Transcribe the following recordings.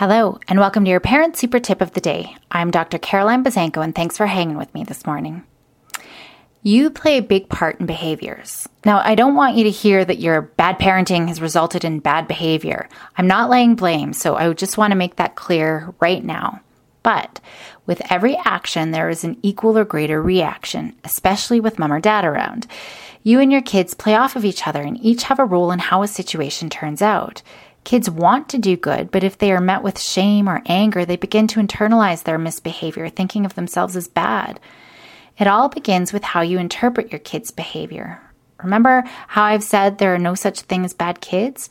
Hello, and welcome to your Parent Super Tip of the Day. I'm Dr. Caroline Buzanko, and thanks for hanging with me this morning. You play a big part in behaviors. Now, I don't want you to hear that your bad parenting has resulted in bad behavior. I'm not laying blame, so I just want to make that clear right now. But with every action, there is an equal or greater reaction, especially with mom or dad around. You and your kids play off of each other and each have a role in how a situation turns out. Kids want to do good, but if they are met with shame or anger, they begin to internalize their misbehavior, thinking of themselves as bad. It all begins with how you interpret your kids' behavior. Remember how I've said there are no such thing as bad kids?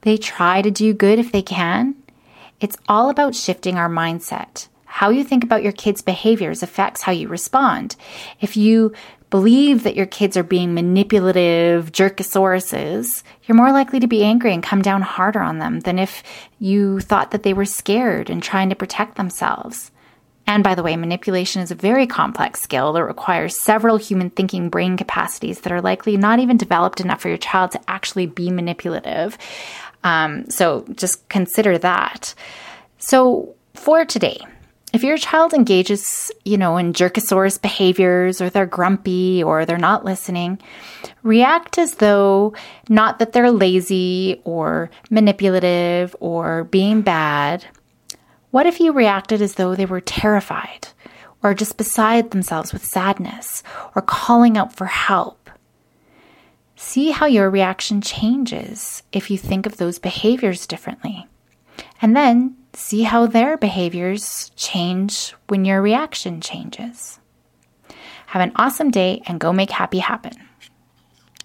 They try to do good if they can. It's all about shifting our mindset. How you think about your kids' behaviors affects how you respond. If you believe that your kids are being manipulative jerkosauruses, you're more likely to be angry and come down harder on them than if you thought that they were scared and trying to protect themselves. And by the way, manipulation is a very complex skill that requires several human thinking brain capacities that are likely not even developed enough for your child to actually be manipulative. Um, so just consider that. So for today, if your child engages, you know, in jerkosaurus behaviors or they're grumpy or they're not listening, react as though not that they're lazy or manipulative or being bad. What if you reacted as though they were terrified or just beside themselves with sadness or calling out for help? See how your reaction changes if you think of those behaviors differently. And then see how their behaviors change when your reaction changes. Have an awesome day and go make happy happen.